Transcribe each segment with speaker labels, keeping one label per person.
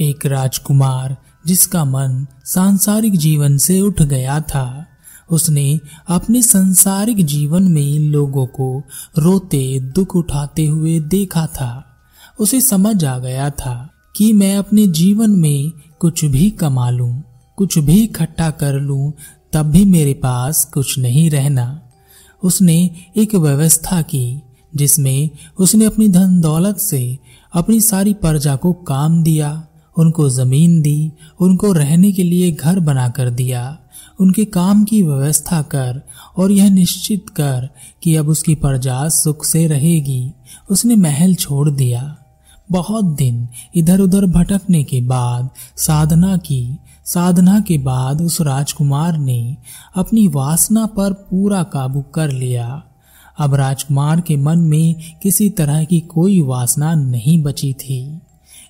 Speaker 1: एक राजकुमार जिसका मन सांसारिक जीवन से उठ गया था। उसने अपने संसारिक जीवन में लोगों को रोते दुख उठाते हुए देखा था। उसे समझ आ गया था कि मैं अपने जीवन में कुछ भी कमा लूँ, कुछ भी इकट्ठा कर लूँ, तब भी मेरे पास कुछ नहीं रहना। उसने एक व्यवस्था की जिसमें उसने अपनी धन दौलत से अपनी सारी प्रजा को काम दिया। उनको ज़मीन दी, उनको रहने के लिए घर बना कर दिया, उनके काम की व्यवस्था कर और यह निश्चित कर कि अब उसकी प्रजा सुख से रहेगी। उसने महल छोड़ दिया। बहुत दिन इधर उधर भटकने के बाद, साधना की। साधना के बाद उस राजकुमार ने अपनी वासना पर पूरा काबू कर लिया। अब राजकुमार के मन में किसी तरह की कोई वासना नहीं बची थी।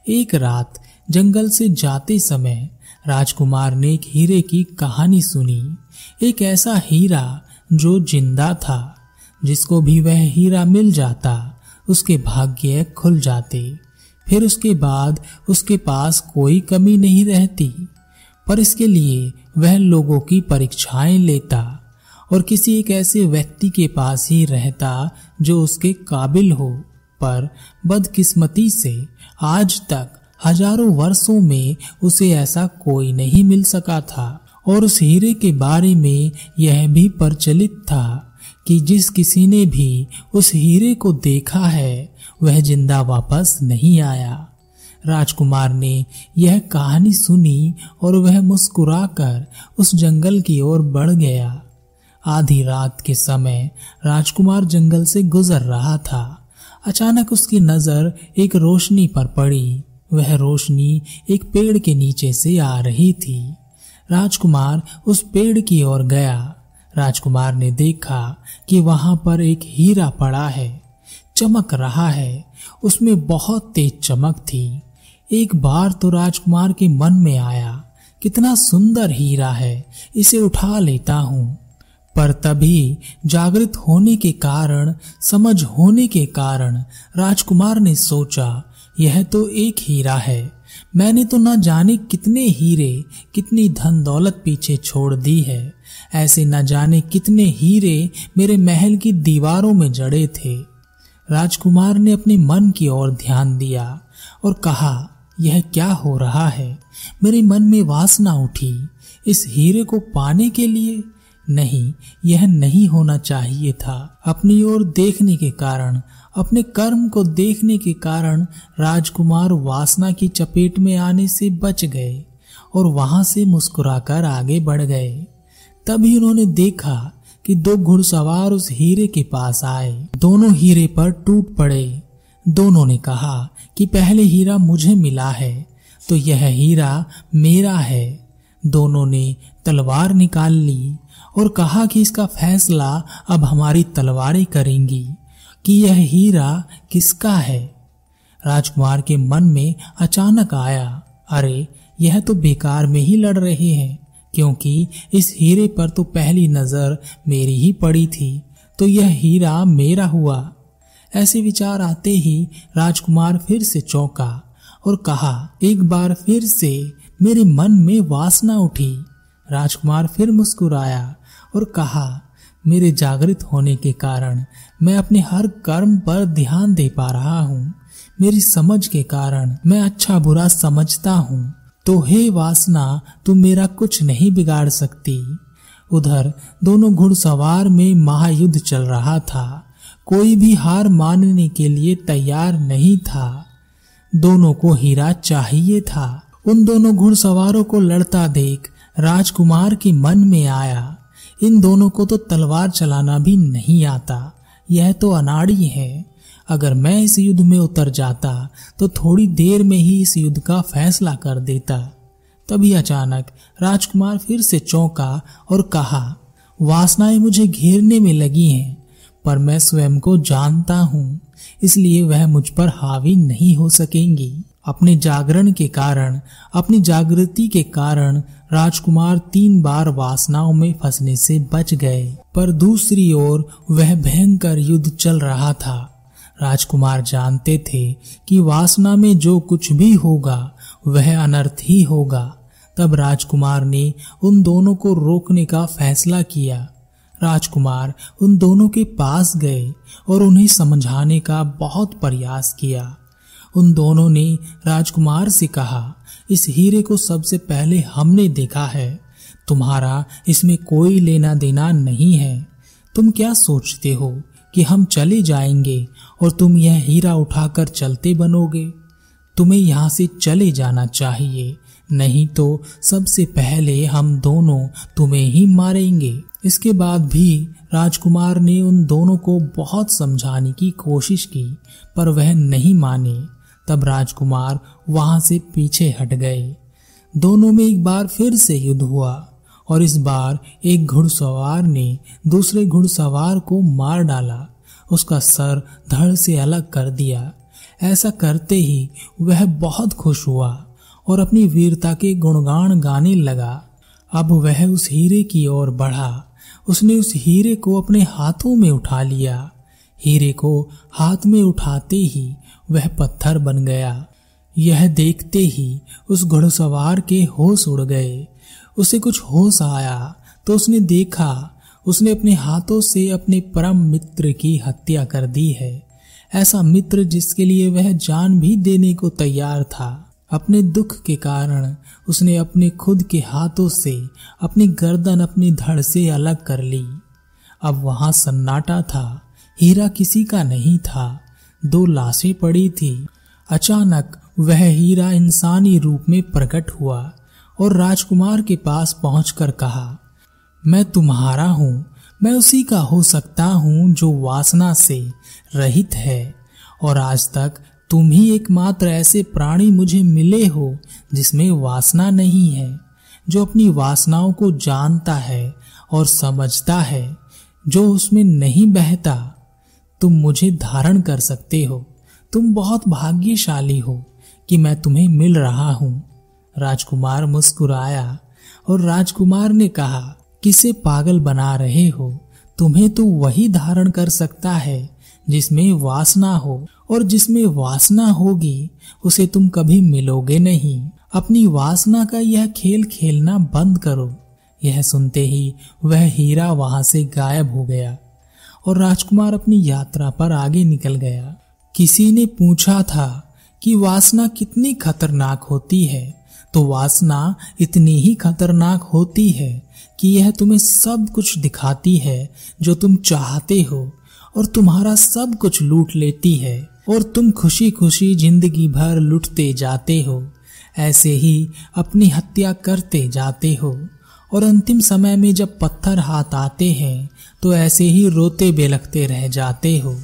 Speaker 1: एक रात जंगल से जाते समय राजकुमार ने एक हीरे की कहानी सुनी। एक ऐसा हीरा जो ज़िंदा था, जिसको भी वह हीरा मिल जाता, उसके भाग्य खुल जाते। फिर उसके बाद उसके पास कोई कमी नहीं रहती, पर इसके लिए वह लोगों की परीक्षाएँ लेता और किसी एक ऐसे व्यक्ति के पास ही रहता जो उसके काबिल हो। पर बदकिस्मती से आज तक हज़ारों वर्षों में उसे ऐसा कोई नहीं मिल सका था। और उस हीरे के बारे में यह भी प्रचलित था कि जिस किसी ने भी उस हीरे को देखा है, वह ज़िंदा वापस नहीं आया। राजकुमार ने यह कहानी सुनी और वह मुस्कुराकर उस जंगल की ओर बढ़ गया। आधी रात के समय राजकुमार जंगल से गुजर रहा था। अचानक उसकी नज़र एक रोशनी पर पड़ी। वह रोशनी एक पेड़ के नीचे से आ रही थी। राजकुमार उस पेड़ की ओर गया। राजकुमार ने देखा कि वहाँ पर एक हीरा पड़ा है। चमक रहा है। उसमें बहुत तेज चमक थी। एक बार तो राजकुमार के मन में आया, कितना सुंदर हीरा है, इसे उठा लेता हूँ। पर तभी जागृत होने के कारण, समझ होने के कारण राजकुमार ने सोचा यह तो एक हीरा है। मैंने तो न जाने कितने हीरे, कितनी धन दौलत पीछे छोड़ दी है। ऐसे न जाने कितने हीरे मेरे महल की दीवारों में जड़े थे। राजकुमार ने अपने मन की ओर ध्यान दिया और कहा, यह क्या हो रहा है? मेरे मन में वासना उठी। इस हीरे को पाने के लिए नहीं, यह नहीं होना चाहिए था। अपनी ओर देखने के कारण, अपने कर्म को देखने के कारण राजकुमार वासना की चपेट में आने से बच गए और वहाँ से मुस्कुराकर आगे बढ़ गए। तभी उन्होंने देखा कि दो घुड़सवार उस हीरे के पास आए। दोनों हीरे पर टूट पड़े। दोनों ने कहा कि पहले हीरा मुझे मिला है तो यह हीरा मेरा है। दोनों ने तलवार निकाल ली और कहा कि इसका फैसला अब हमारी तलवारें करेंगी कि यह हीरा किसका है। राजकुमार के मन में अचानक आया, अरे, यह तो बेकार में ही लड़ रहे हैं, क्योंकि इस हीरे पर तो पहली नज़र मेरी ही पड़ी थी तो यह हीरा मेरा हुआ। ऐसे विचार आते ही राजकुमार फिर से चौंका और कहा, एक बार फिर से मेरे मन में वासना उठी। राजकुमार फिर मुस्कुराया और कहा, मेरे जागृत होने के कारण मैं अपने हर कर्म पर ध्यान दे पा रहा हूँ। मेरी समझ के कारण मैं अच्छा बुरा समझता हूँ। तो हे वासना, तू मेरा कुछ नहीं बिगाड़ सकती। उधर दोनों घुड़सवार में महायुद्ध चल रहा था। कोई भी हार मानने के लिए तैयार नहीं था। दोनों को हीरा चाहिए था। उन दोनों घुड़सवारों को लड़ता देख राजकुमार के मन में आया। इन दोनों को तो तलवार चलाना भी नहीं आता। यह तो अनाड़ी है। अगर मैं इस युद्ध में उतर जाता तो थोड़ी देर में ही इस युद्ध का फैसला कर देता। तभी अचानक राजकुमार फिर से चौंका और कहा, वासनाएँ मुझे घेरने में लगी हैं, पर मैं स्वयं को जानता हूँ, इसलिए वह मुझ पर हावी नहीं हो सकेंगी। अपने जागरण के कारण, अपनी जागृति के कारण राजकुमार तीन बार वासनाओं में फंसने से बच गए। पर दूसरी ओर वह भयंकर युद्ध चल रहा था। राजकुमार जानते थे कि वासना में जो कुछ भी होगा, वह अनर्थ ही होगा। तब राजकुमार ने उन दोनों को रोकने का फैसला किया। राजकुमार उन दोनों के पास गए और उन्हें समझाने का बहुत प्रयास किया। उन दोनों ने राजकुमार से कहा, इस हीरे को सबसे पहले हमने देखा है। तुम्हारा इसमें कोई लेना देना नहीं है। तुम क्या सोचते हो कि हम चले जाएँगे और तुम यह हीरा उठाकर चलते बनोगे? तुम्हें यहाँ से चले जाना चाहिए, नहीं तो सबसे पहले हम दोनों तुम्हें ही मारेंगे। इसके बाद भी राजकुमार ने उन दोनों को बहुत समझाने की कोशिश की, पर वह नहीं माने। तब राजकुमार वहाँ से पीछे हट गए। दोनों में एक बार फिर से युद्ध हुआ और इस बार एक घुड़सवार ने दूसरे घुड़सवार को मार डाला। उसका सर धड़ से अलग कर दिया। ऐसा करते ही वह बहुत खुश हुआ और अपनी वीरता के गुणगान गाने लगा। अब वह उस हीरे की ओर बढ़ा। उसने उस हीरे को अपने हाथों में उठा लिया। हीरे को हाथ में उठाते ही वह पत्थर बन गया। यह देखते ही उस घुड़सवार के होश उड़ गए। उसे कुछ होश आया तो उसने देखा, उसने अपने हाथों से अपने परम मित्र की हत्या कर दी है। ऐसा मित्र जिसके लिए वह जान भी देने को तैयार था। अपने दुख के कारण उसने अपने खुद के हाथों से अपनी गर्दन अपनी धड़ से अलग कर ली। अब वहाँ सन्नाटा था, हीरा किसी का नहीं था। दो लाशें पड़ी थी। अचानक वह हीरा इंसानी रूप में प्रकट हुआ और राजकुमार के पास पहुंचकर कहा, मैं तुम्हारा हूँ, मैं उसी का हो सकता हूँ जो वासना से रहित है। और आज तक तुम ही एकमात्र ऐसे प्राणी मुझे मिले हो जिसमें वासना नहीं है, जो अपनी वासनाओं को जानता है और समझता है, जो उसमें नहीं बहता। तुम मुझे धारण कर सकते हो। तुम बहुत भाग्यशाली हो कि मैं तुम्हें मिल रहा हूँ। राजकुमार मुस्कुराया और राजकुमार ने कहा, किसे पागल बना रहे हो? तुम्हें तो वही धारण कर सकता है, जिसमें वासना हो। और जिसमें वासना होगी, उसे तुम कभी मिलोगे नहीं। अपनी वासना का यह खेल खेलना बंद करो। यह सुनते ही वह हीरा वहाँ से गायब हो गया। और राजकुमार अपनी यात्रा पर आगे निकल गया। किसी ने पूछा था कि वासना कितनी खतरनाक होती है तो वासना इतनी ही खतरनाक होती है कि यह तुम्हें सब कुछ दिखाती है जो तुम चाहते हो और तुम्हारा सब कुछ लूट लेती है और तुम खुशी खुशी ज़िंदगी भर लुटते जाते हो, ऐसे ही अपनी हत्या करते जाते हो। और अंतिम समय में जब पत्थर हाथ आते हैं तो ऐसे ही रोते बेलखते रह जाते हो।